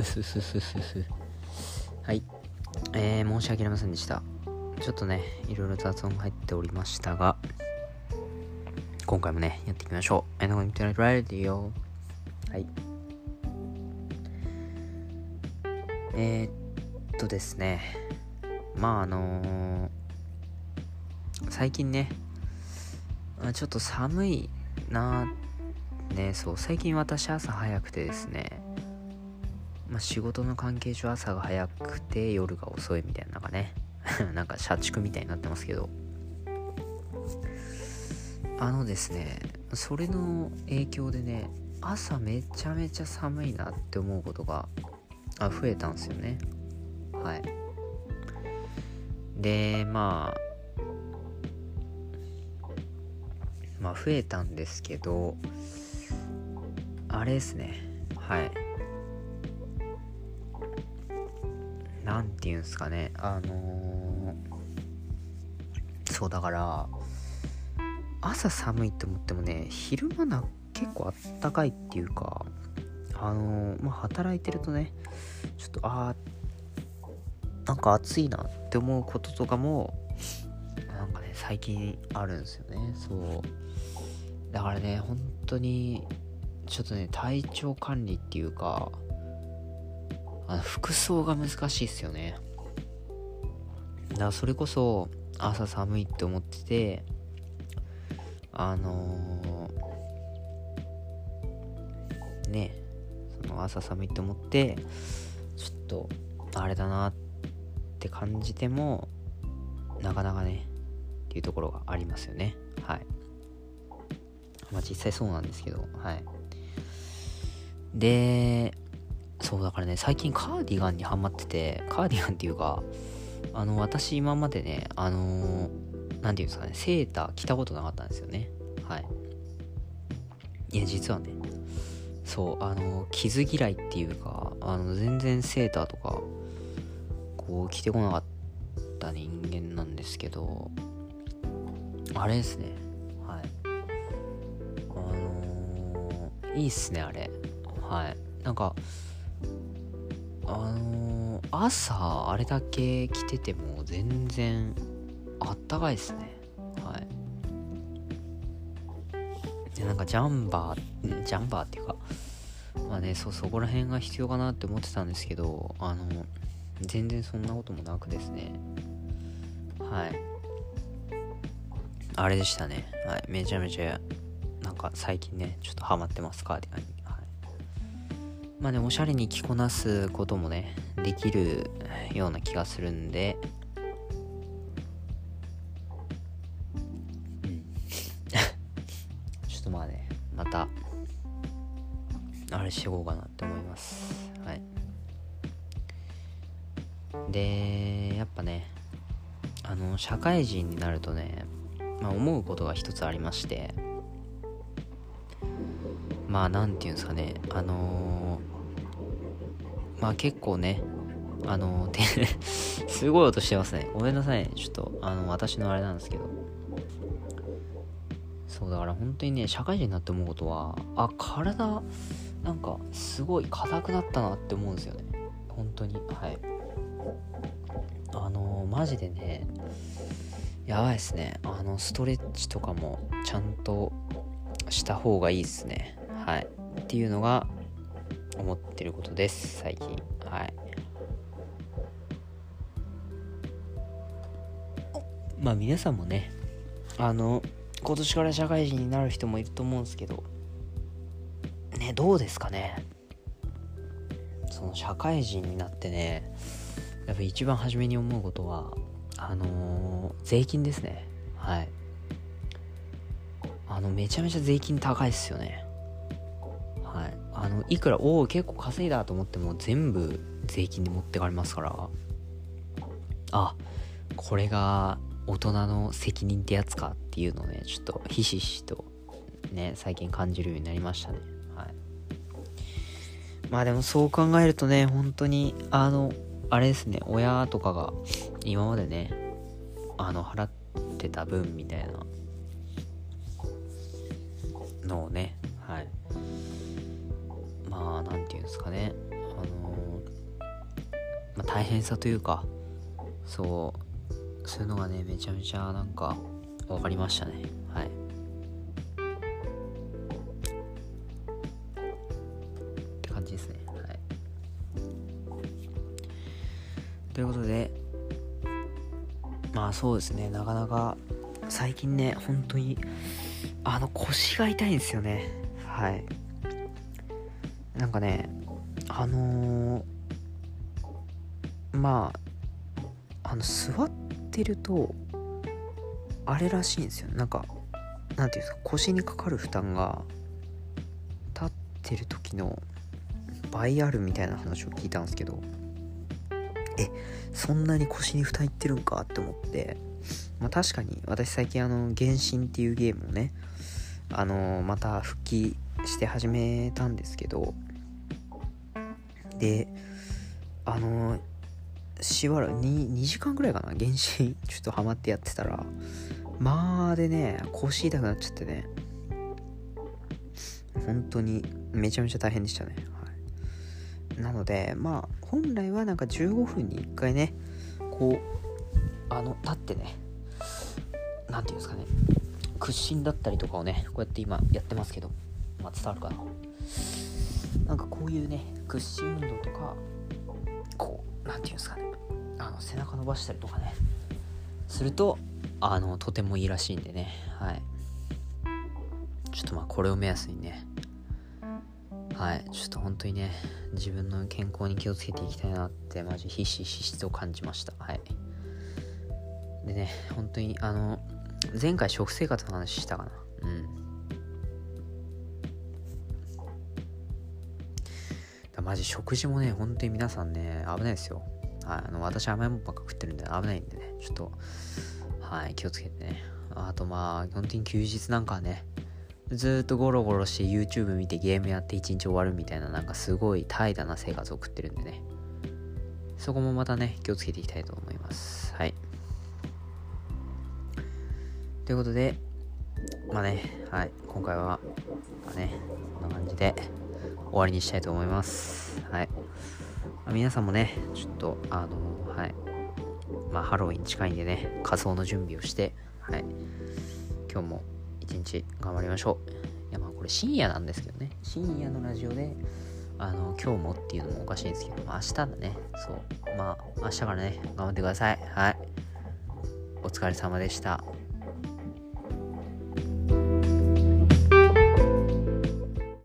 うすすすすす。はい。えー、申し訳ありませんでした。ちょっとね、いろいろ雑音入っておりましたが、今回もね、やっていきましょう。えのインターネットラディオ。はい。えー、っとですね、まああのー、最近ね、ちょっと寒いなね、そう、最近私朝早くてですね、まあ、仕事の関係上朝が早くて夜が遅いみたいなのがね なんか社畜みたいになってますけど。あのですねそれの影響でね朝めちゃめちゃ寒いなって思うことがあ増えたんですよね。はい。でまあまあ増えたんですけどあれですね。はい。何て言うんすかね。あのー、そうだから朝寒いって思ってもね昼間な結構あったかいっていうかあのー、まあ働いてるとねちょっとあーなんか暑いなって思うこととかもなんかね最近あるんですよね。そう。だからね本当にちょっとね体調管理っていうかあの服装が難しいっすよね。だからそれこそ朝寒いって思っててあのー、ねその朝寒いって思ってちょっとあれだなって感じてもなかなかねっていうところがありますよね。はい。まあ実際そうなんですけどはい。でそうだからね最近カーディガンにハマっててカーディガンっていうかあの私今までねあの何、て言うんですかねセーター着たことなかったんですよね。はい。いや実はねそうあの傷嫌いっていうかあの全然セーターとかこう着てこなかった人間なんですけどあれですね。はい。あのー、いいっすねあれ。はい。なんかあのー、朝あれだけ着てても全然あったかいですね。はい。でなんかジャンバージャンバーっていうか？まあねそうそこら辺が必要かなって思ってたんですけどあの全然そんなこともなくですね。はい。あれでしたね。はい。めちゃめちゃなんか最近ねちょっとハマってますカーディガンにまあね、おしゃれに着こなすこともね、できるような気がするんで、うん。ちょっとまあね、また、あれしていこうかなって思います。はい。で、やっぱね、あの、社会人になるとね、まあ思うことが一つありまして、まあなんていうんですかね、あのーまあ結構ね、あの、て すごい音してますね。ごめんなさいね。ちょっと、あの、私のあれなんですけど。そうだから本当にね、社会人になって思うことは、あ、体、なんか、すごい硬くなったなって思うんですよね。本当に。はい。あのマジでね、やばいっすね。あの、ストレッチとかも、ちゃんとした方がいいっすね。はい。っていうのが、思ってることです最近。はい。まあ皆さんもねあの今年から社会人になる人もいると思うんですけどねどうですかね？その社会人になってねやっぱ一番初めに思うことはあのー、税金ですね。はい。あのめちゃめちゃ税金高いっすよね。のいくらおお結構稼いだと思っても全部税金で持ってかれますから。あこれが大人の責任ってやつかっていうのをねちょっとひしひしとね最近感じるようになりましたね。はい。まあでもそう考えるとね本当にあのあれですね親とかが今までねあの払ってた分みたいなのをねですかね。あのまあ大変さというかそうそういうのがねめちゃめちゃなんか分かりましたね。はい。って感じですね。はい。ということでまあそうですね。なかなか最近ね本当にあの腰が痛いんですよね。はい。なんかねあのー、まああの座ってるとあれらしいんですよ。なんかなんていうんですか腰にかかる負担が立ってる時の倍あるみたいな話を聞いたんですけどえそんなに腰に負担いってるんかって思ってまあ確かに私最近あの原神っていうゲームをねあのまた復帰して始めたんですけどであのしばらく 2, 2時間ぐらいかな原神 ちょっとハマってやってたらまあでね腰痛くなっちゃってね。本当にめちゃめちゃ大変でしたね、はい、なのでまあ本来はなんか15分に1回ねこうあの立ってね何て言うんですかね屈伸だったりとかをねこうやって今やってますけどまあ伝わるかな。なんかこういうね屈伸運動とかこう何て言うんですかね。あの背中伸ばしたりとかね。するとあのとてもいいらしいんでね。はい。ちょっとまあこれを目安にね。はい。ちょっと本当にね自分の健康に気をつけていきたいなってマジひしひしと感じました。はい。でね本当にあの前回食生活の話したかなうんだマジ食事もね、本当に皆さんね、危ないですよ。はい、あの私甘いもんばっか食ってるんで危ないんでね、ちょっと、はい、気をつけてね。あとまあ、基本的に休日なんかはね、ずっとゴロゴロして YouTube 見てゲームやって一日終わるみたいななんかすごい怠惰な生活を送ってるんでね。そこもまたね、気をつけていきたいと思います。はい。ということで、まあね、はい、今回は、まあね、こんな感じで終わりにしたいと思います。はい。まあ、皆さんもね、ちょっと、あのはい。まあ、ハロウィン近いんでね、仮装の準備をして、はい。今日も一日頑張りましょう。いや、まあ、これ深夜なんですけどね、深夜のラジオで、あの、今日もっていうのもおかしいんですけど、まあ、明日だね、そう。まあ、明日からね、頑張ってください。はい。お疲れ様でした。